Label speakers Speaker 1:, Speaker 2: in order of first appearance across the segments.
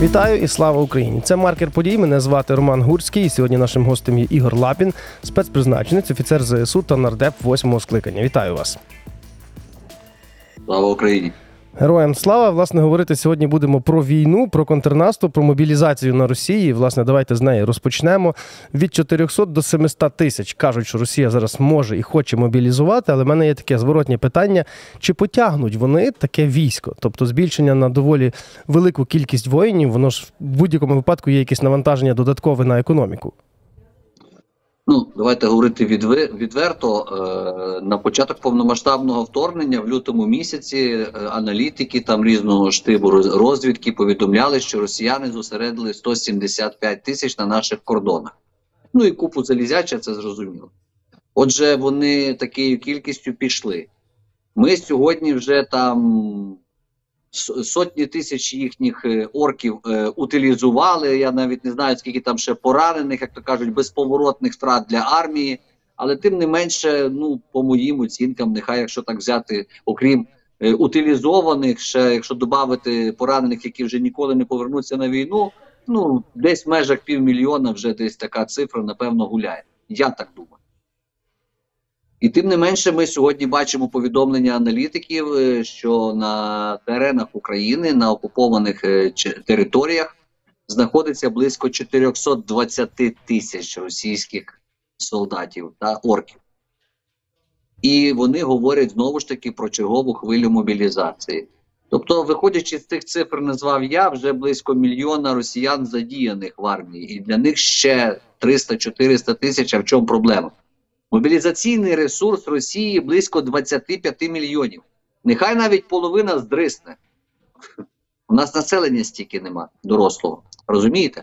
Speaker 1: Вітаю і слава Україні! Це маркер подій. Мене звати Роман Гурський. І сьогодні нашим гостем є Ігор Лапін, спецпризначенець, офіцер ЗСУ та нардеп восьмого скликання. Вітаю вас!
Speaker 2: Слава Україні!
Speaker 1: Героям слава! Власне, говорити сьогодні будемо про війну, про контрнаступ, про мобілізацію на Росії. Власне, давайте з неї розпочнемо. Від 400 до 700 тисяч кажуть, що Росія зараз може і хоче мобілізувати, але в мене є таке зворотнє питання: чи потягнуть вони таке військо? Тобто збільшення на доволі велику кількість воїнів, воно ж в будь-якому випадку є якесь навантаження додаткове на економіку.
Speaker 2: Ну, давайте говорити відве- відверто. Е, на початок повномасштабного вторгнення в лютому місяці е, аналітики там різного штибу розвідки повідомляли, що росіяни зосередили 175 тисяч на наших кордонах. Ну і купу залізяча, це зрозуміло. Отже, вони такою кількістю пішли. Ми сьогодні вже там сотні тисяч їхніх е, орків е, утилізували. Я навіть не знаю, скільки там ще поранених, як то кажуть, безповоротних втрат для армії. Але тим не менше, ну по моїм оцінкам, нехай якщо так взяти, окрім е, утилізованих, ще якщо додати поранених, які вже ніколи не повернуться на війну, ну десь в межах півмільйона вже десь така цифра, напевно, гуляє. Я так думаю. І тим не менше, ми сьогодні бачимо повідомлення аналітиків, е, що на теренах України на окупованих е, територіях знаходиться близько 420 тисяч російських солдатів та орків. І вони говорять знову ж таки про чергову хвилю мобілізації. Тобто, виходячи з тих цифр, назвав я вже близько мільйона росіян задіяних в армії, і для них ще 300-400 тисяч. А в чому проблема? Мобілізаційний ресурс Росії близько 25 мільйонів. Нехай навіть половина здрисне. У нас населення стільки нема дорослого. Розумієте?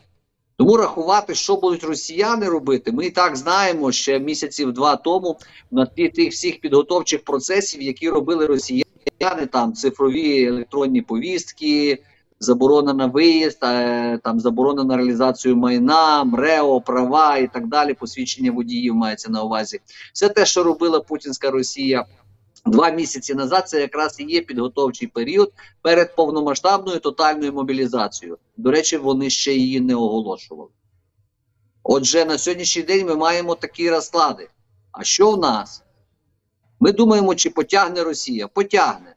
Speaker 2: Тому рахувати, що будуть росіяни робити, ми і так знаємо ще місяців два тому на тлі тих всіх підготовчих процесів, які робили росіяни, там цифрові електронні повістки, заборона на виїзд, е, там заборона на реалізацію майна, МРЕО, права і так далі. Посвідчення водіїв мається на увазі. Все те, що робила путінська Росія два місяці назад, це якраз і є підготовчий період перед повномасштабною тотальною мобілізацією. До речі, вони ще її не оголошували. Отже, на сьогоднішній день ми маємо такі розклади. А що в нас? Ми думаємо, чи потягне Росія? Потягне.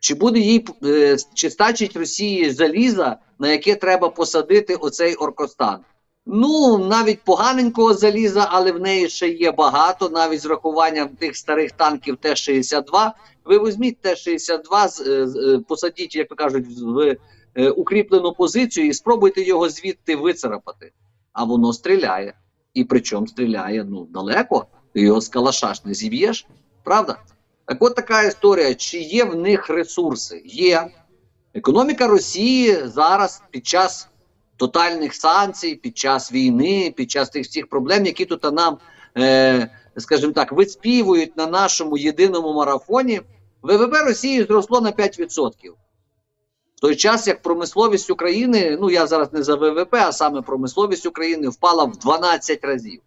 Speaker 2: Чи буде їй е, чи стачить Росії заліза, на яке треба посадити оцей оркостан? Ну, навіть поганенького заліза, але в неї ще є багато, навіть з рахуванням тих старих танків Т-62. Ви візьміть Т-62, з- е, е, посадіть, як кажуть, в укріплену позицію і спробуйте його звідти вицарапати. А воно стріляє. І причому стріляє ну, далеко, ти його з калаша ж не зіб'єш, правда? Так от така історія. Чи є в них ресурси? Є. Економіка Росії зараз під час тотальних санкцій, під час війни, під час тих всіх проблем, які тут нам, е, скажімо так, виспівують на нашому єдиному марафоні, ВВП Росії зросло на 5%. В той час, як промисловість України, ну я зараз не за ВВП, а саме промисловість України впала в 12 разів.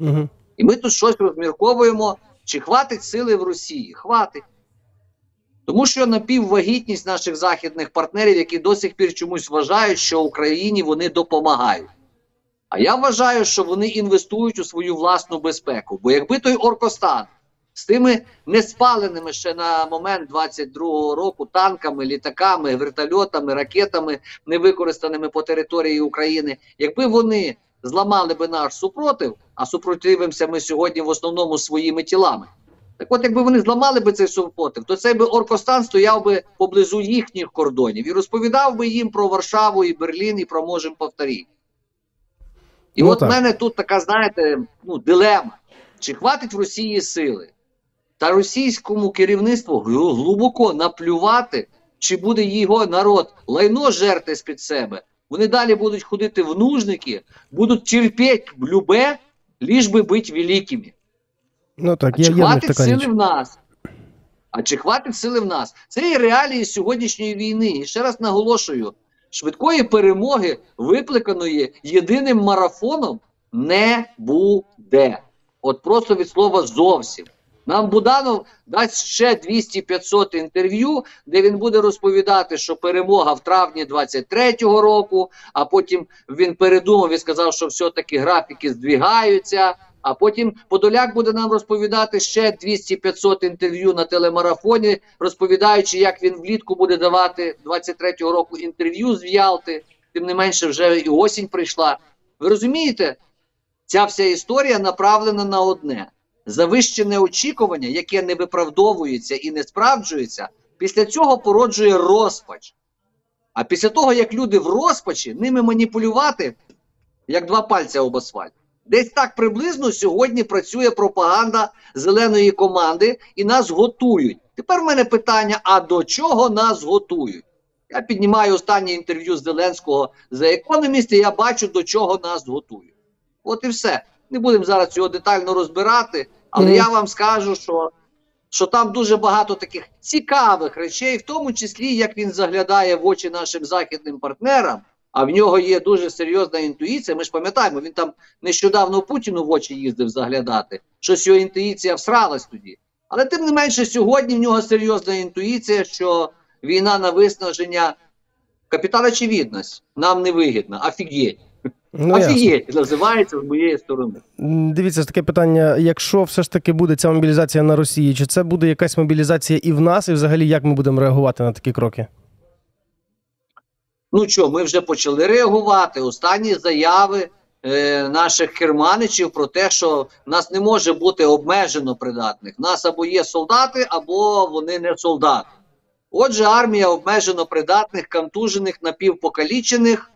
Speaker 1: Угу.
Speaker 2: І ми тут щось розмірковуємо, чи хватить сили в Росії? Хватить. Тому що напіввагітність наших західних партнерів, які до сих пір чомусь вважають, що Україні вони допомагають. А я вважаю, що вони інвестують у свою власну безпеку. Бо якби той Оркостан з тими неспаленими ще на момент 22-го року танками, літаками, вертольотами, ракетами, невикористаними по території України, якби вони зламали би наш супротив, а супротивимося ми сьогодні в основному своїми тілами. Так от, якби вони зламали би цей супротив, то цей би Оркостан стояв би поблизу їхніх кордонів і розповідав би їм про Варшаву і Берлін і про можем повторі. І
Speaker 1: Ну,
Speaker 2: от в мене тут така, знаєте, ну, дилема: чи хватить в Росії сили? Та російському керівництву глибоко наплювати, чи буде його народ лайно жерти з-під себе. Вони далі будуть ходити в нужники, будуть терпіти любе, ліж би бути великими.
Speaker 1: Ну так,
Speaker 2: А
Speaker 1: є,
Speaker 2: чи
Speaker 1: є
Speaker 2: хватить сили
Speaker 1: річ.
Speaker 2: в нас? А чи хватить сили в нас? Це є реалії сьогоднішньої війни. І ще раз наголошую: швидкої перемоги, викликаної єдиним марафоном, не буде. От просто від слова зовсім. Нам Буданов дасть ще 200-500 інтерв'ю, де він буде розповідати, що перемога в травні 23-го року, а потім він передумав і сказав, що все-таки графіки здвігаються. А потім Подоляк буде нам розповідати ще 200-500 інтерв'ю на телемарафоні, розповідаючи, як він влітку буде давати 23-го року інтерв'ю з Ялти. Тим не менше, вже і осінь прийшла. Ви розумієте, ця вся історія направлена на одне: завищене очікування, яке не виправдовується і не справджується, після цього породжує розпач. А після того, як люди в розпачі, ними маніпулювати, як два пальця об асфальт. Десь так приблизно сьогодні працює пропаганда зеленої команди і нас готують. Тепер в мене питання: а до чого нас готують? Я піднімаю останнє інтерв'ю Зеленського за економіст, і я бачу, до чого нас готують. От і все. Не будемо зараз цього детально розбирати, але
Speaker 1: Мгм.
Speaker 2: я вам скажу, що, що там дуже багато таких цікавих речей, в тому числі як він заглядає в очі нашим західним партнерам. А в нього є дуже серйозна інтуїція. Ми ж пам'ятаємо, він там нещодавно Путіну в очі їздив заглядати. Щось його інтуїція всралась тоді. Але тим не менше, сьогодні в нього серйозна інтуїція, що війна на виснаження капітал очевидність нам не вигідна. Офігеть.
Speaker 1: Ну.
Speaker 2: Офігеть називається з моєї сторони.
Speaker 1: Дивіться, таке питання: якщо все ж таки буде ця мобілізація на Росії, чи це буде якась мобілізація і в нас, і взагалі як ми будемо реагувати на такі кроки?
Speaker 2: Ну що, ми вже почали реагувати. Останні заяви е, наших керманичів про те, що в нас не може бути обмежено придатних. Нас або є солдати, або вони не солдати. Отже, армія обмежено придатних, контужених, напівпокалічених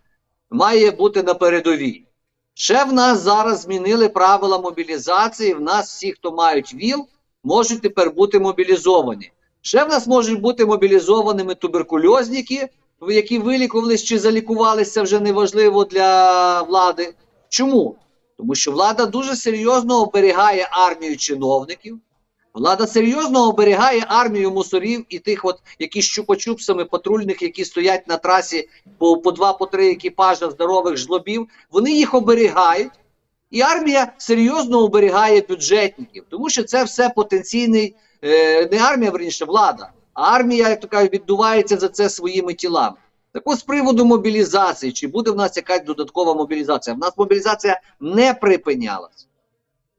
Speaker 2: має бути на передовій. Ще в нас зараз змінили правила мобілізації. В нас всі, хто мають ВІЛ, можуть тепер бути мобілізовані. Ще в нас можуть бути мобілізованими туберкульозники, які вилікувались чи залікувалися вже неважливо для влади. Чому? Тому що влада дуже серйозно оберігає армію чиновників. Влада серйозно оберігає армію мусорів і тих, от, які з чупа-чупсами патрульних, які стоять на трасі по, по два, по три екіпажа здорових жлобів. Вони їх оберігають. І армія серйозно оберігає бюджетників, тому що це все потенційний, е, не армія, верніше, влада, а армія, як то кажуть, віддувається за це своїми тілами. Так ось з приводу мобілізації, чи буде в нас якась додаткова мобілізація? В нас мобілізація не припинялась.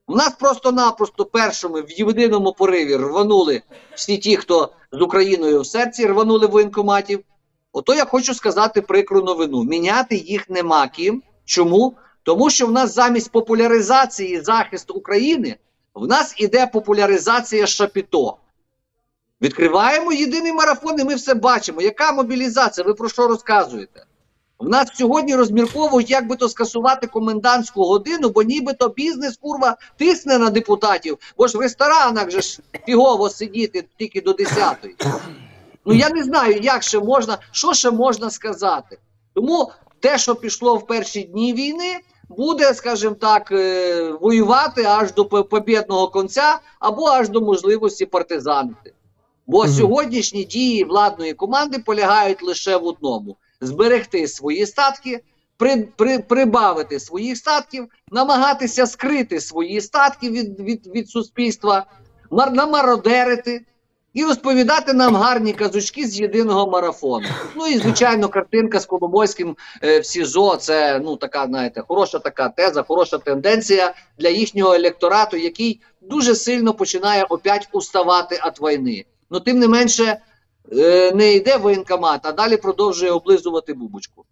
Speaker 2: У нас просто-напросто першими в єдиному пориві рванули всі ті, хто з Україною в серці, рванули воєнкоматів. Ото я хочу сказати прикру новину: міняти їх нема ким. Чому? Тому що в нас замість популяризації захисту України в нас іде популяризація шапіто. Відкриваємо єдиний марафон, і ми все бачимо. Яка мобілізація? Ви про що розказуєте? В нас сьогодні розмірковують, як би то скасувати комендантську годину, бо нібито бізнес курва тисне на депутатів, бо ж в ресторанах же ж фігово сидіти тільки до 10-ї. Ну я не знаю, як ще можна, що ще можна сказати. Тому те, що пішло в перші дні війни, буде, скажімо так, е, воювати аж до по- побєдного кінця або аж до можливості партизанити. Бо сьогоднішні дії владної команди полягають лише в одному: зберегти свої статки, при, при, прибавити своїх статків, намагатися скрити свої статки від, від, від суспільства, мар, намародерити і розповідати нам гарні казочки з єдиного марафону. Ну і звичайно, картинка з Коломойським е, в СІЗО. Це ну така, знаєте, хороша така теза, хороша тенденція для їхнього електорату, який дуже сильно починає опять уставати від війни. Ну тим не менше не йде в воєнкомат, а далі продовжує облизувати бубочку.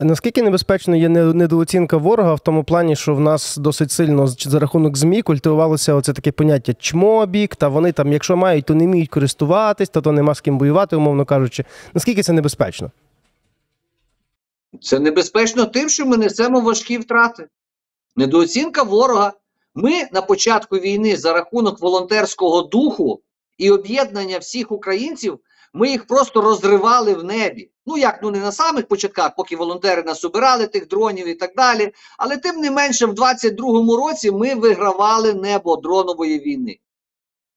Speaker 1: Наскільки небезпечно є недооцінка ворога в тому плані, що в нас досить сильно за рахунок ЗМІ культивувалося оце таке поняття чмобік, та вони там, якщо мають, то не вміють користуватись, то, то нема з ким воювати, умовно кажучи. Наскільки це небезпечно?
Speaker 2: Це небезпечно тим, що ми несемо важкі втрати. Недооцінка ворога. Ми на початку війни за рахунок волонтерського духу і об'єднання всіх українців, ми їх просто розривали в небі. Ну як, ну не на самих початках, поки волонтери нас обирали тих дронів і так далі. Але тим не менше, в 22-му році ми вигравали небо дронової війни.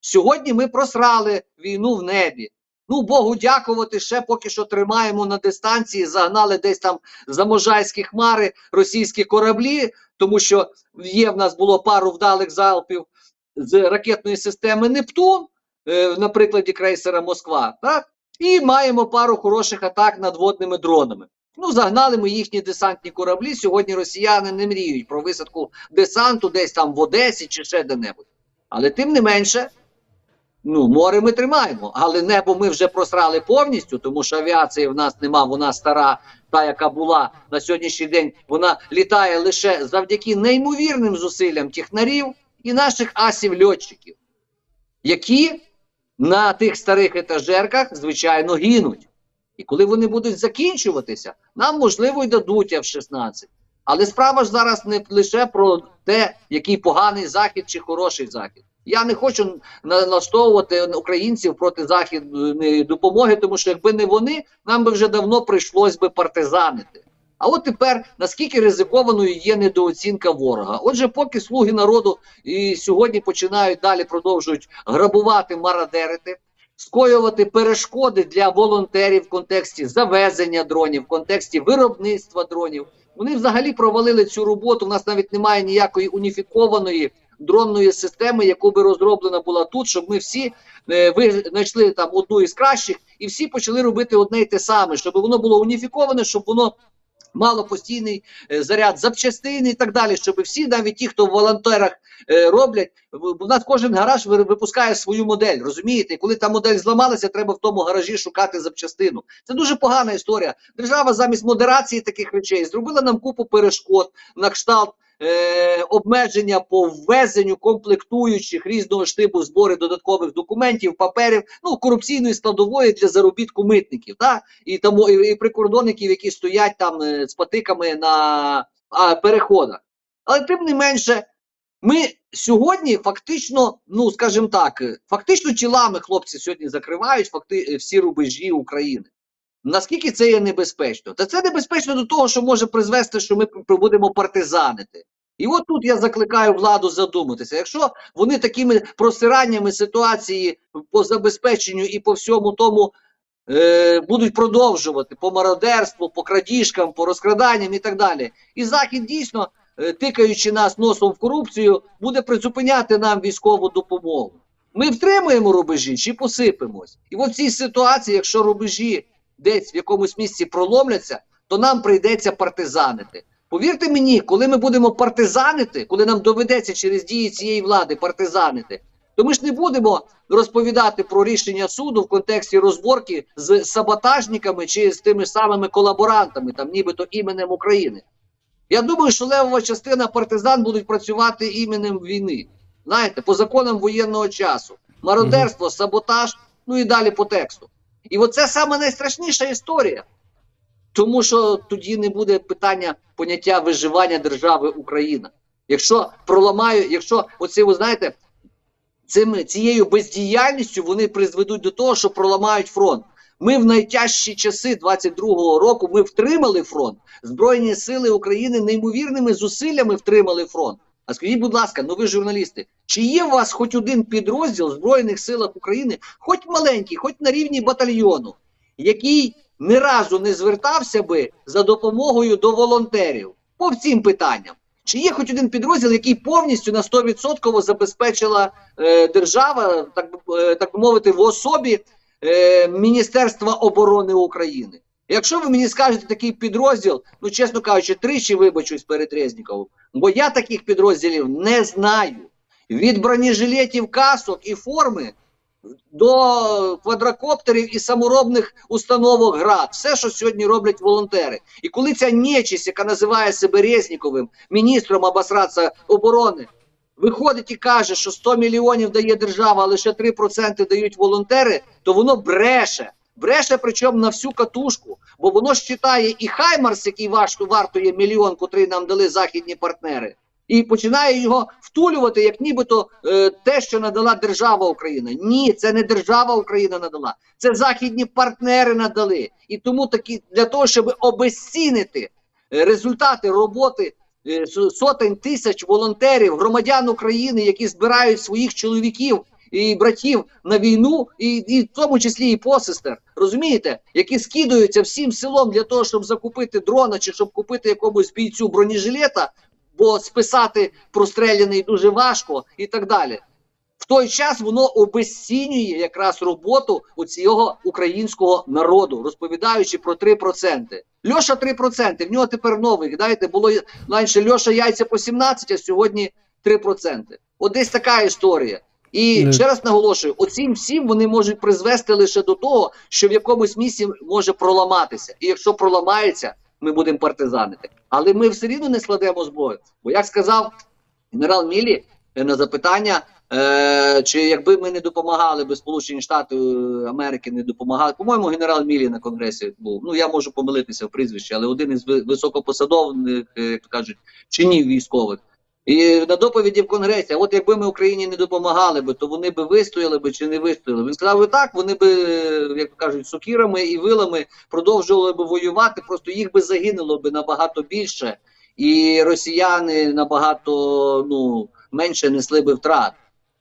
Speaker 2: Сьогодні ми просрали війну в небі. Ну, Богу дякувати, ще поки що тримаємо на дистанції, загнали десь там за можайські хмари російські кораблі, тому що є в нас було пару вдалих залпів. з ракетної системи Нептун, на прикладі крейсера Москва, так? І маємо пару хороших атак над водними дронами. Ну, загнали ми їхні десантні кораблі. Сьогодні росіяни не мріють про висадку десанту десь там в Одесі чи ще де-небудь. Але тим не менше, ну, море ми тримаємо, але небо ми вже просрали повністю, тому що авіації в нас нема, вона стара, та, яка була на сьогоднішній день, вона літає лише завдяки неймовірним зусиллям технарів і наших асів-льотчиків, які на тих старих етажерках, звичайно, гинуть. І коли вони будуть закінчуватися, нам можливо й дадуть F-16. Але справа ж зараз не лише про те, який поганий захід чи хороший захід. Я не хочу на- налаштовувати українців проти західної допомоги, тому що якби не вони, нам би вже давно прийшлось би партизанити. А от тепер наскільки ризикованою є недооцінка ворога? Отже, поки слуги народу і сьогодні починають далі продовжують грабувати, марадерити, скоювати перешкоди для волонтерів в контексті завезення дронів, в контексті виробництва дронів. Вони взагалі провалили цю роботу. У нас навіть немає ніякої уніфікованої дронної системи, яку би розроблена була тут, щоб ми всі е, знайшли там одну із кращих, і всі почали робити одне й те саме, щоб воно було уніфіковане, щоб воно. Мало постійний е, заряд запчастини і так далі, щоб всі, навіть ті, хто в волонтерах е, роблять, в- нас кожен гараж випускає свою модель. Розумієте, І коли та модель зламалася, треба в тому гаражі шукати запчастину. Це дуже погана історія. Держава замість модерації таких речей зробила нам купу перешкод на кшталт. Е, обмеження по ввезенню комплектуючих різного штибу збори додаткових документів, паперів, ну корупційної складової для заробітку митників, та і тому і, і прикордонників, які стоять там е, з патиками на а, переходах. Але тим не менше, ми сьогодні фактично, ну скажімо так, е, фактично тілами хлопці сьогодні закривають факти всі рубежі України. Наскільки це є небезпечно? Та це небезпечно до того, що може призвести, що ми будемо партизанити. І от тут я закликаю владу задуматися. Якщо вони такими просираннями ситуації по забезпеченню і по всьому тому е, будуть продовжувати по мародерству, по крадіжкам, по розкраданням і так далі. І Захід дійсно, е, тикаючи нас носом в корупцію, буде призупиняти нам військову допомогу. Ми втримуємо рубежі чи посипемось. І в цій ситуації, якщо рубежі десь в якомусь місці проломляться, то нам прийдеться партизанити. Повірте мені, коли ми будемо партизанити, коли нам доведеться через дії цієї влади партизанити, то ми ж не будемо розповідати про рішення суду в контексті розборки з саботажниками чи з тими самими колаборантами, там нібито іменем України. Я думаю, що левова частина партизан будуть працювати іменем війни. Знаєте, по законам воєнного часу. Мародерство, саботаж, ну і далі по тексту. І оце саме найстрашніша історія. Тому що тоді не буде питання поняття виживання держави Україна. Якщо проламаю, якщо оці, ви знаєте, цим, цією бездіяльністю вони призведуть до того, що проламають фронт. Ми в найтяжчі часи 22-го року ми втримали фронт. Збройні сили України неймовірними зусиллями втримали фронт. А скажіть, будь ласка, ну ви журналісти, чи є у вас хоч один підрозділ Збройних силах України, хоч маленький, хоч на рівні батальйону, який ні разу не звертався би за допомогою до волонтерів по всім питанням? Чи є хоч один підрозділ, який повністю на 100% забезпечила е, держава, так, е, так би мовити, в особі е, Міністерства оборони України? Якщо ви мені скажете такий підрозділ, ну чесно кажучи, тричі вибачусь перед Резніковим, бо я таких підрозділів не знаю. Від бронежилетів, касок і форми до квадрокоптерів і саморобних установок ГРАД. Все, що сьогодні роблять волонтери. І коли ця нечість, яка називає себе Резніковим, міністром Абасраца оборони, виходить і каже, що 100 мільйонів дає держава, а лише 3% дають волонтери, то воно бреше. Бреше, причому на всю катушку, бо воно ж читає і Хаймарс, який важко вартує мільйон, котрий нам дали західні партнери, і починає його втулювати, як нібито е, те, що надала держава Україна. Ні, це не держава Україна надала, це західні партнери надали. І тому такі для того, щоб обезцінити е, результати роботи е, сотень тисяч волонтерів, громадян України, які збирають своїх чоловіків і братів на війну, і, і в тому числі і посестер, розумієте, які скидаються всім селом для того, щоб закупити дрона чи щоб купити якомусь бійцю бронежилета, бо списати простреляний дуже важко і так далі. В той час воно обезцінює якраз роботу у цього українського народу, розповідаючи про 3%. Льоша 3%, в нього тепер новий. Знаєте, було раніше Льоша яйця по 17, а сьогодні 3%. От десь така історія. І
Speaker 1: Не.
Speaker 2: ще раз наголошую: оцім всім вони можуть призвести лише до того, що в якомусь місці може проламатися. І якщо проламається, ми будемо партизанити. Але ми все рівно не складемо зброю. Бо як сказав генерал Мілі е, на запитання, е, чи якби ми не допомагали, би Сполучені Штати Америки не допомагали. По-моєму, генерал Мілі на конгресі був. Ну я можу помилитися в прізвищі, але один із ви- високопосадовних, е, як то кажуть, чинів військових. І на доповіді в Конгресі, от якби ми Україні не допомагали би, то вони би вистояли би чи не вистояли. Він сказав, би так, вони би, е, як кажуть, сокірами і вилами продовжували би воювати, просто їх би загинуло би набагато більше, і росіяни набагато ну, менше несли би втрат.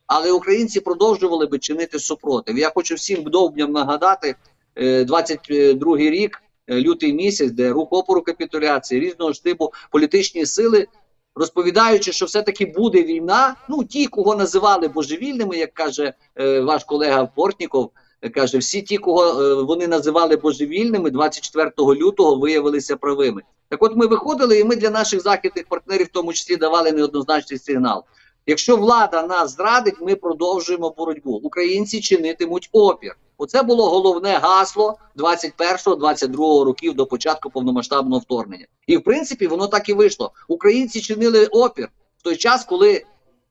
Speaker 2: Але українці продовжували би чинити супротив. Я хочу всім довбням нагадати, е, 22-й рік, е, лютий місяць, де рух опору капітуляції, різного ж типу політичні сили, розповідаючи, що все-таки буде війна. Ну, ті, кого називали божевільними, як каже е, ваш колега Портніков, е, каже, всі ті, кого е, вони називали божевільними, 24 лютого виявилися правими. Так от ми виходили, і ми для наших західних партнерів, в тому числі, давали неоднозначний сигнал. Якщо влада нас зрадить, ми продовжуємо боротьбу. Українці чинитимуть опір. Оце було головне гасло 21-22 років до початку повномасштабного вторгнення. І в принципі воно так і вийшло. Українці чинили опір в той час, коли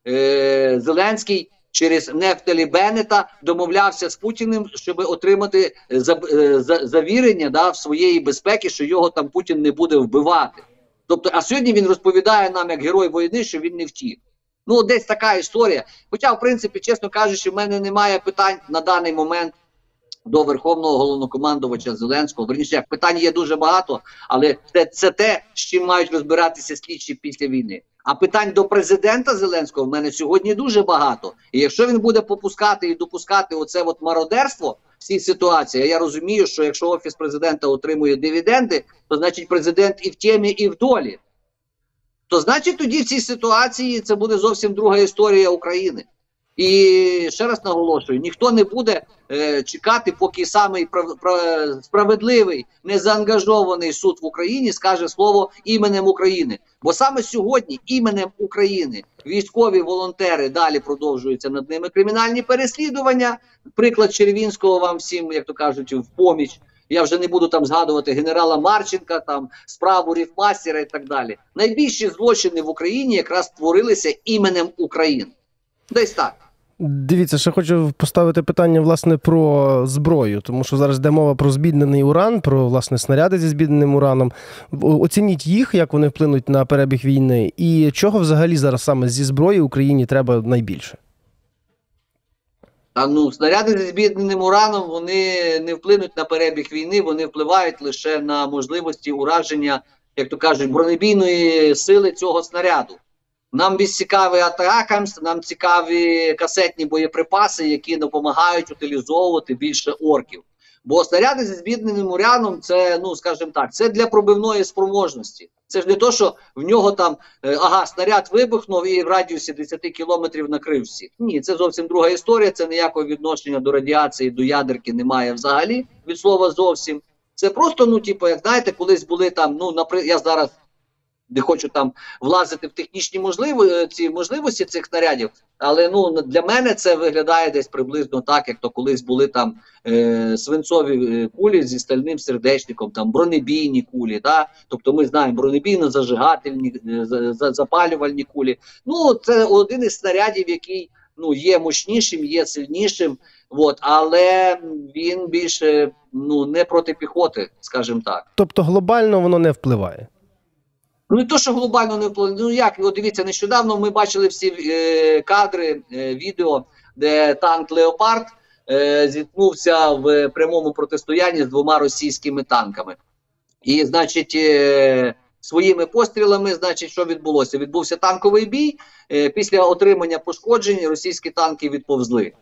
Speaker 2: е, Зеленський через Нефтелі Беннета домовлявся з Путіним, щоб отримати е, за, е, за, завірення да, в своєї безпеки, що його там Путін не буде вбивати. Тобто, а сьогодні він розповідає нам, як герой війни, що він не втік. Ну, десь така історія. Хоча, в принципі, чесно кажучи, в мене немає питань на даний момент до Верховного головнокомандувача Зеленського. Верніше, питань є дуже багато, але це, це те, з чим мають розбиратися слідчі після війни. А питань до президента Зеленського в мене сьогодні дуже багато. І якщо він буде попускати і допускати оце от мародерство в цій ситуації, я розумію, що якщо офіс президента отримує дивіденди, то значить президент і в темі, і в долі. То значить тоді в цій ситуації це буде зовсім друга історія України. І ще раз наголошую: ніхто не буде е, чекати, поки самий прав, прав, справедливий, незаангажований суд в Україні скаже слово іменем України. Бо саме сьогодні іменем України військові волонтери далі продовжуються над ними кримінальні переслідування. Приклад Червінського вам всім, як то кажуть, в поміч. Я вже не буду там згадувати генерала Марченка, там справу Ріфмастера і так далі. Найбільші злочини в Україні якраз творилися іменем України. Десь так.
Speaker 1: Дивіться, ще хочу поставити питання власне про зброю, тому що зараз йде мова про збіднений уран, про власне снаряди зі збідненим ураном. Оцініть їх, як вони вплинуть на перебіг війни, і чого взагалі зараз саме зі зброї Україні треба найбільше.
Speaker 2: А ну снаряди зі збідненим ураном вони не вплинуть на перебіг війни, вони впливають лише на можливості ураження, як то кажуть, бронебійної сили цього снаряду. Нам більш цікаві атакамс, нам цікаві касетні боєприпаси, які допомагають утилізовувати більше орків. Бо снаряди зі збідненим ураном це, ну скажімо так, це для пробивної спроможності. Це ж не то, що в нього там е, ага, снаряд вибухнув і в радіусі 10 кілометрів накрив всіх. Ні, це зовсім друга історія. Це ніякого відношення до радіації, до ядерки немає взагалі від слова зовсім. Це просто, ну, типу, як знаєте, колись були там, ну, наприклад, я зараз не хочу там влазити в технічні можливо, ці можливості цих снарядів, але ну для мене це виглядає десь приблизно так, як то колись були там е, свинцові е, кулі зі стальним сердечником, там бронебійні кулі. Да? Тобто ми знаємо бронебійно-зажигательні, е, за- запалювальні кулі. Ну, це один із снарядів, який ну, є мощнішим, є сильнішим, от, але він більше ну, не проти піхоти, скажімо так.
Speaker 1: Тобто глобально воно не впливає.
Speaker 2: Ну не то, що глобально не вплине. Ну як от дивіться, нещодавно ми бачили всі е, кадри, е, відео, де танк Леопард е, зіткнувся в прямому протистоянні з двома російськими танками. І, значить, е, своїми пострілами, значить, що відбулося? Відбувся танковий бій. Е, після отримання пошкоджень російські танки відповзли.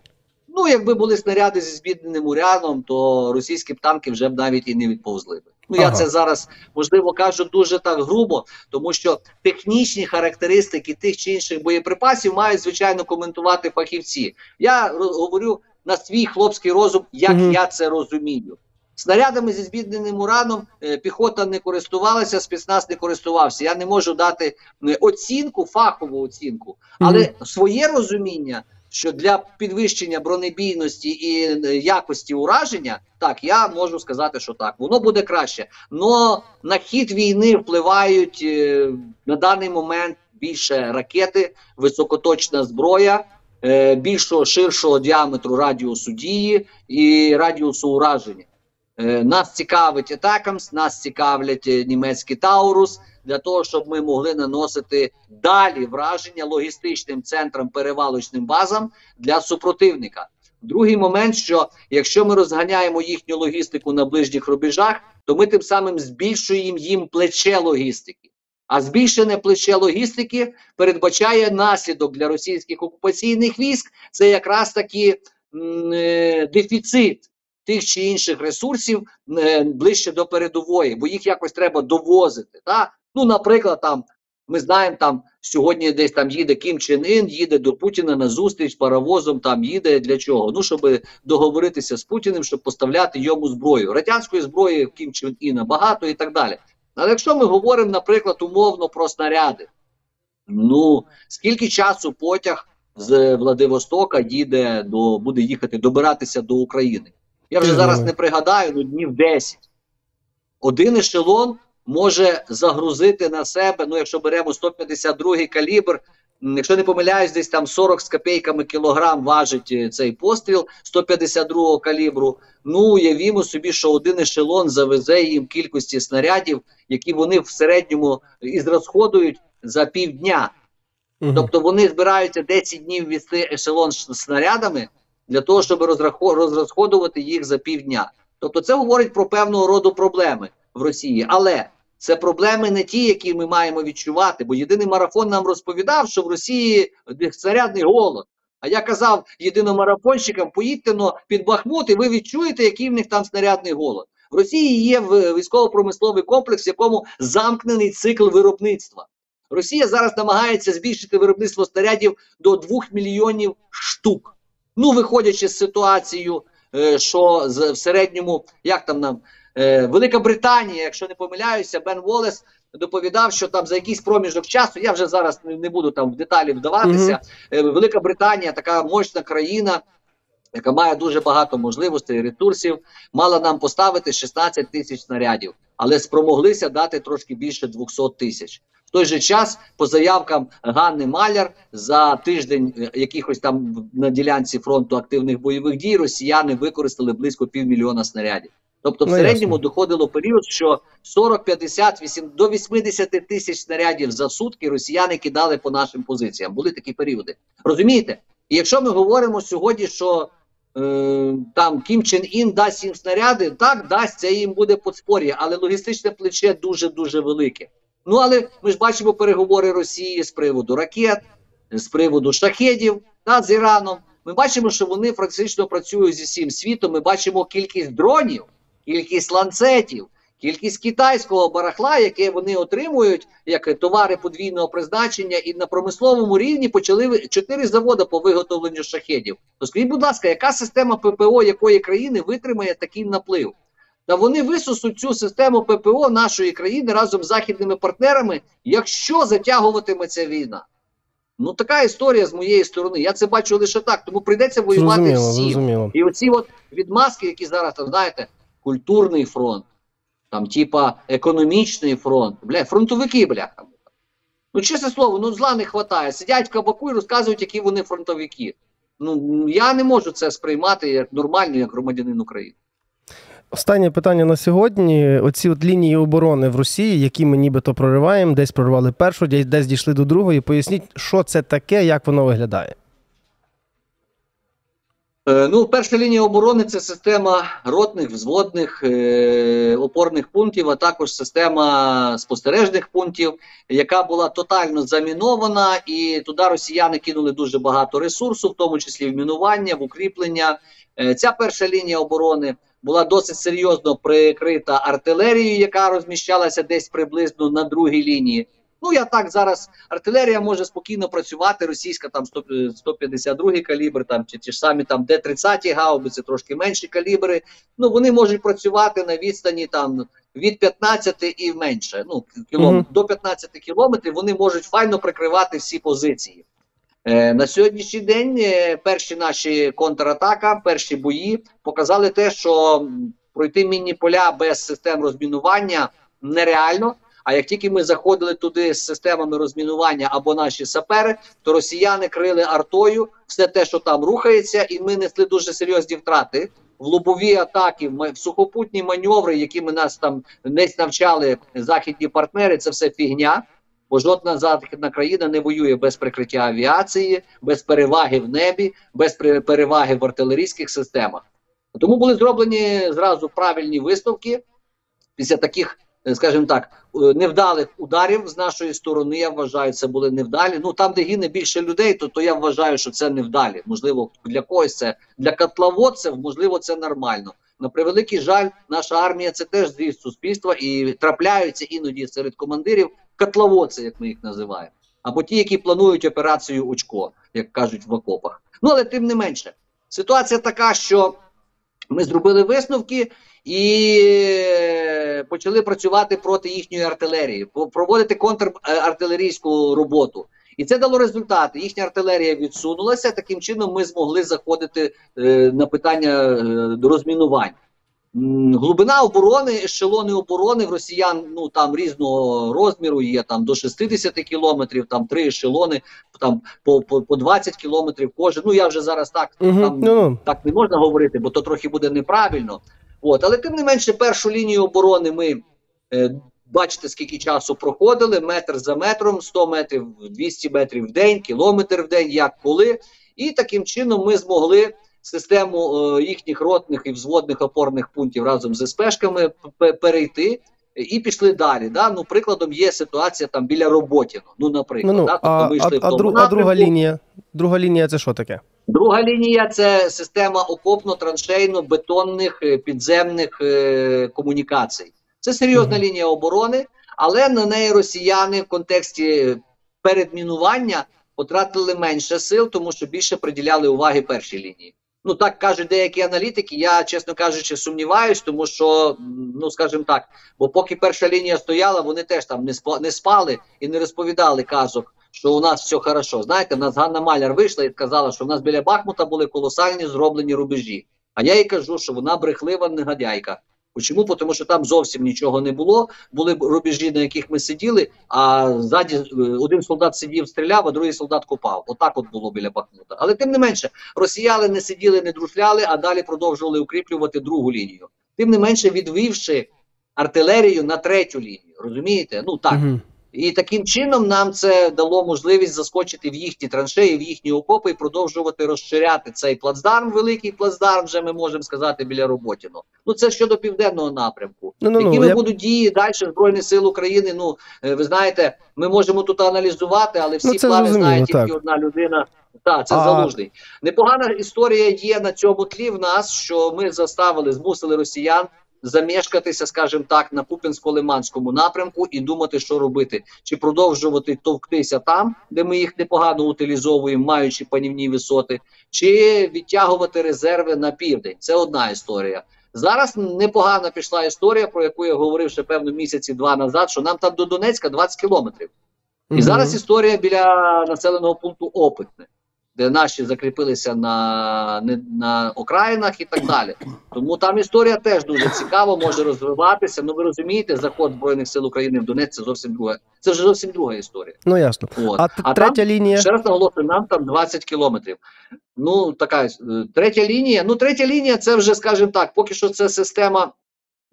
Speaker 2: Ну, якби були снаряди зі збідненим уряном, то російські б танки вже б навіть і не відповзли б. Ну, я це зараз можливо кажу дуже так грубо, тому що технічні характеристики тих чи інших боєприпасів мають звичайно коментувати фахівці. Я говорю на свій хлопський розум, як
Speaker 1: Мгм.
Speaker 2: я це розумію. Снарядами зі збідненим ураном е, піхота не користувалася, спецназ не користувався. Я не можу дати е, оцінку, фахову оцінку, але
Speaker 1: Мгм.
Speaker 2: своє розуміння, що для підвищення бронебійності і е, якості ураження, так я можу сказати, що так, воно буде краще. Но на хід війни впливають е, на даний момент більше ракети, високоточна зброя. е, Більшого ширшого діаметру радіусу дії і радіусу ураження. Нас цікавить Атакамс, нас цікавлять німецькі Таурус для того, щоб ми могли наносити далі враження логістичним центрам, перевалочним базам для супротивника. Другий момент, що якщо ми розганяємо їхню логістику на ближніх рубежах, то ми тим самим збільшуємо їм плече логістики. А збільшене плече логістики передбачає наслідок для російських окупаційних військ. Це якраз таки е, дефіцит тих чи інших ресурсів е, ближче до передової, бо їх якось треба довозити. Та? Ну, наприклад, там ми знаємо, там сьогодні десь там їде Кім Чен Ін, їде до Путіна на зустріч паровозом. Там їде для чого? Ну щоб договоритися з Путіним, щоб поставляти йому зброю. Радянської зброї Кім Чен Іна багато і так далі. Але якщо ми говоримо, наприклад, умовно про снаряди, ну скільки часу потяг з Владивостока їде до буде їхати добиратися до України? Я вже зараз не пригадаю, ну днів 10. Один ешелон може загрузити на себе, ну якщо беремо 152 калібр, якщо не помиляюсь, десь там 40 з копійками кілограм важить е, цей постріл 152 калібру. Ну уявімо собі, що один ешелон завезе їм кількості снарядів, які вони в середньому і зрозходують за півдня.
Speaker 1: Мгм.
Speaker 2: Тобто вони збираються 10 днів вести ешелон снарядами для того, щоб розрахо- розрозходувати їх за півдня. Тобто це говорить про певного роду проблеми в Росії. Але це проблеми не ті, які ми маємо відчувати. Бо єдиний марафон нам розповідав, що в Росії снарядний голод. А я казав єдиномарафонщикам, поїдьте но під Бахмут, і ви відчуєте, який в них там снарядний голод. В Росії є військово-промисловий комплекс, в якому замкнений цикл виробництва. Росія зараз намагається збільшити виробництво снарядів до 2 мільйонів штук. Ну, виходячи з ситуацією, е, що в середньому, як там нам, е, Велика Британія, якщо не помиляюся, Бен Волес доповідав, що там за якийсь проміжок часу, я вже зараз не, буду там в деталі вдаватися. Е, Велика Британія, така мощна країна, яка має дуже багато можливостей ресурсів, мала нам поставити 16 тисяч снарядів, але спромоглися дати трошки більше 200 тисяч. В той же час, по заявкам Ганни Маляр, за тиждень е, якихось там на ділянці фронту активних бойових дій росіяни використали близько півмільйона снарядів. Тобто, в
Speaker 1: Ну,
Speaker 2: середньому
Speaker 1: ясно.
Speaker 2: доходило період, що 40, 50, 8, до 80 тисяч снарядів за сутки росіяни кидали по нашим позиціям. Були такі періоди. Розумієте? І якщо ми говоримо сьогодні, що е, там Кім Чен Ін дасть їм снаряди, так дасть, це їм буде подспор'я, але логістичне плече дуже дуже велике. Ну але ми ж бачимо переговори Росії з приводу ракет, з приводу шахедів та з Іраном. Ми бачимо, що вони практично працюють зі всім світом. Ми бачимо кількість дронів, кількість ланцетів, кількість китайського барахла, яке вони отримують як товари подвійного призначення, і на промисловому рівні почали чотири заводи по виготовленню шахедів. То скажіть, будь ласка, яка система ППО якої країни витримає такий наплив? Та вони висосуть цю систему ППО нашої країни разом з західними партнерами, якщо затягуватиметься війна. Ну така історія з моєї сторони. Я це бачу лише так. Тому прийдеться воювати
Speaker 1: Зрозуміло,
Speaker 2: всім.
Speaker 1: зрозуміло.
Speaker 2: І оці от відмазки, які зараз там знаєте, культурний фронт, там, типа економічний фронт, бля, фронтовики, бляха. Ну, чесне слово, ну зла не вистачає. Сидять в кабаку і розказують, які вони фронтовики. Ну я не можу це сприймати як нормально, як громадянин України.
Speaker 1: Останнє питання на сьогодні. Оці от лінії оборони в Росії, які ми нібито прориваємо, десь прорвали першу, десь дійшли до другої. Поясніть, що це таке, як воно виглядає.
Speaker 2: Е, Ну, перша лінія оборони це система ротних, взводних, е, опорних пунктів, а також система спостережних пунктів, яка була тотально замінована, і туди росіяни кинули дуже багато ресурсу, в тому числі в мінування, в укріплення. Е, Ця перша лінія оборони була досить серйозно прикрита артилерією, яка розміщалася десь приблизно на другій лінії. Ну я так зараз артилерія може спокійно працювати. Російська там 100, е, 152 калібр, там чи ті ж самі там Д-30 гаубиці, трошки менші калібри. Ну вони можуть працювати на відстані там від 15 і менше. Ну кілометр
Speaker 1: Мгм.
Speaker 2: до 15 кілометрів. Вони можуть файно прикривати всі позиції. Е, на сьогоднішній день е, перші наші контратака, перші бої показали те, що пройти мінні поля без систем розмінування нереально. А як тільки ми заходили туди з системами розмінування або наші сапери, то росіяни крили артою все те, що там рухається, і ми несли дуже серйозні втрати. В лобові атаки, в сухопутні маневри, якими нас там десь навчали західні партнери, це все фігня. Бо жодна західна країна не воює без прикриття авіації, без переваги в небі, без переваги в артилерійських системах. Тому були зроблені зразу правильні висновки після таких, скажімо так, е, невдалих ударів з нашої сторони. Я вважаю, це були невдалі. Ну там, де гине більше людей, то, то я вважаю, що це невдалі. Можливо, для когось це для котловодців, можливо, це нормально. На превеликий жаль, наша армія це теж зріст суспільства і трапляються іноді серед командирів котловодці, як ми їх називаємо, або ті, які планують операцію очко, як кажуть в окопах. Ну але тим не менше, ситуація така, що ми зробили висновки і е, почали працювати проти їхньої артилерії, проводити контрартилерійську роботу. І це дало результати. Їхня артилерія відсунулася. Таким чином, ми змогли заходити е, на питання е, розмінувань. М, Глибина оборони, ешелони оборони в росіян ну там різного розміру є там до 60 кілометрів, там три ешелони, там по, по, по 20 кілометрів кожен. Ну я вже зараз так
Speaker 1: Угу.
Speaker 2: там
Speaker 1: Ну, ну.
Speaker 2: так не можна говорити, бо то трохи буде неправильно. От, але тим не менше, першу лінію оборони ми е, бачите, скільки часу проходили: метр за метром, 100 метрів, 200 метрів в день, кілометр в день, як коли. І таким чином ми змогли систему е, їхніх ротних і взводних опорних пунктів разом з СПшками перейти. І пішли далі. Да? Ну, прикладом є ситуація там біля Роботіно. Ну, наприклад,
Speaker 1: Ну, ну,
Speaker 2: да? тобто
Speaker 1: а,
Speaker 2: ми
Speaker 1: а,
Speaker 2: в
Speaker 1: а,
Speaker 2: тому
Speaker 1: дру- а друга лінія? Друга лінія це що таке?
Speaker 2: Друга лінія це система окопно-траншейно-бетонних е, підземних е, комунікацій. Це серйозна
Speaker 1: Мгм.
Speaker 2: лінія оборони, але на неї росіяни в контексті передмінування потратили менше сил, тому що більше приділяли уваги першій лінії. Ну так кажуть деякі аналітики. Я, чесно кажучи, сумніваюсь, тому що, ну скажімо так, бо поки перша лінія стояла, вони теж там не спа- не спали і не розповідали казок, що у нас все хорошо. Знаєте, в нас Ганна Маляр вийшла і сказала, що в нас біля Бахмута були колосальні зроблені рубежі. А я їй кажу, що вона брехлива негодяйка. Чому? Тому що там зовсім нічого не було. Були рубежі, на яких ми сиділи, а ззаді е, один солдат сидів, стріляв, а другий солдат копав. Отак от було біля Бахмута. Але тим не менше, росіяни не сиділи, не друшляли, а далі продовжували укріплювати другу лінію. Тим не менше, відвівши артилерію на третю лінію. Розумієте? Ну так.
Speaker 1: Угу.
Speaker 2: І таким чином нам це дало можливість заскочити в їхні траншеї, в їхні окопи і продовжувати розширяти цей плацдарм, великий плацдарм, вже ми можемо сказати, біля Роботіно. Ну це щодо південного напрямку.
Speaker 1: Ну-ну-ну,
Speaker 2: Якими
Speaker 1: я-
Speaker 2: будуть дії далі Збройних сил України? Ну е, ви знаєте, ми можемо тут аналізувати, але всі
Speaker 1: Ну,
Speaker 2: плани знає тільки одна людина. Так, це
Speaker 1: А-
Speaker 2: залужний. Непогана історія є на цьому тлі в нас, що ми заставили, змусили росіян замешкатися, скажімо так, на Куп'янсько-Лиманському напрямку і думати, що робити, чи продовжувати товктися там, де ми їх непогано утилізовуємо, маючи панівні висоти, чи відтягувати резерви на південь. Це одна історія. Зараз непогана пішла історія, про яку я говорив ще певно місяці два назад, що нам там до Донецька 20 кілометрів. І
Speaker 1: Мгм.
Speaker 2: зараз історія біля населеного пункту Опитне, де наші закріпилися на, не- на окраїнах і так далі. Тому там історія теж дуже цікава, може розвиватися. Ну ви розумієте, заход Збройних сил України в Донець це зовсім друга. Це вже зовсім друга історія.
Speaker 1: Ну ясно.
Speaker 2: От.
Speaker 1: А,
Speaker 2: А
Speaker 1: третя
Speaker 2: там,
Speaker 1: лінія.
Speaker 2: ще раз наголошую, нам там 20 кілометрів. Ну, така е, третя лінія. Ну, третя лінія це вже, скажімо так, поки що це система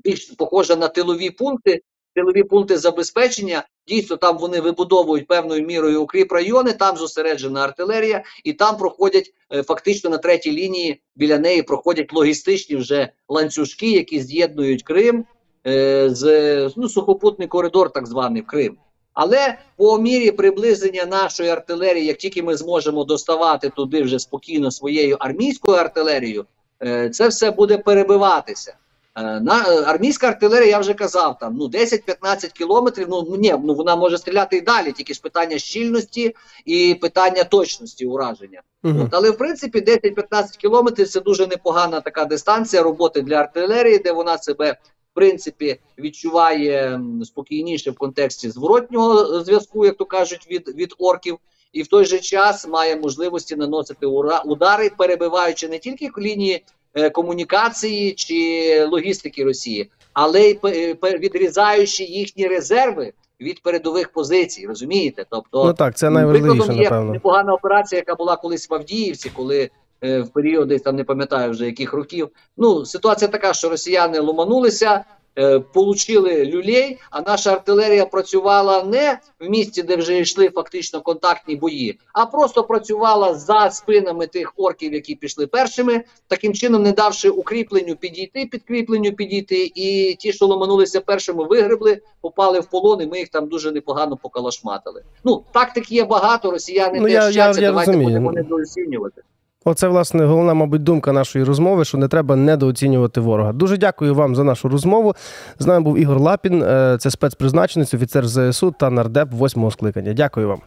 Speaker 2: більш похожа на тилові пункти. Силові пункти забезпечення. Дійсно, там вони вибудовують певною мірою укріп райони, там зосереджена артилерія, і там проходять е, фактично на третій лінії біля неї проходять логістичні вже ланцюжки, які з'єднують Крим е, з ну, сухопутний коридор, так званий в Крим. Але по мірі приближення нашої артилерії, як тільки ми зможемо доставати туди вже спокійно своєю армійською артилерією, е, це все буде перебиватися. Е, На е, армійська артилерія, я вже казав, там ну 10-15 кілометрів. Ну ні, ну вона може стріляти і далі, тільки ж питання щільності і питання точності ураження.
Speaker 1: Мгм.
Speaker 2: От, але в принципі 10-15 кілометрів це дуже непогана така дистанція роботи для артилерії, де вона себе в принципі відчуває спокійніше в контексті зворотнього е, зв'язку, як то кажуть, від, від орків. І в той же час має можливості наносити ура- удари, перебиваючи не тільки лінії комунікації чи логістики Росії, але й пе- відрізаючи їхні резерви від передових позицій. Розумієте? Тобто
Speaker 1: Ну так, це найважливіше,
Speaker 2: є
Speaker 1: напевно.
Speaker 2: непогана операція, яка була колись в Авдіївці, коли е, в періоди там не пам'ятаю вже яких років. Ну ситуація така, що росіяни ломанулися, е, получили люлей, а наша артилерія працювала не в місті, де вже йшли фактично контактні бої, а просто працювала за спинами тих орків, які пішли першими, таким чином не давши укріпленню підійти, підкріпленню підійти, і ті, що ломанулися першими, вигребли, попали в полон, і ми їх там дуже непогано покалашматили. Ну тактик є багато, росіяни
Speaker 1: Ну,
Speaker 2: теж
Speaker 1: я- я- я
Speaker 2: давайте
Speaker 1: розумію.
Speaker 2: будемо недооцінювати.
Speaker 1: Оце, власне, головна, мабуть, думка нашої розмови, що не треба недооцінювати ворога. Дуже дякую вам за нашу розмову. З нами був Ігор Лапін, е, це спецпризначенець, офіцер ЗСУ та нардеп восьмого скликання. Дякую вам.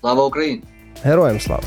Speaker 2: Слава Україні!
Speaker 1: Героям слава!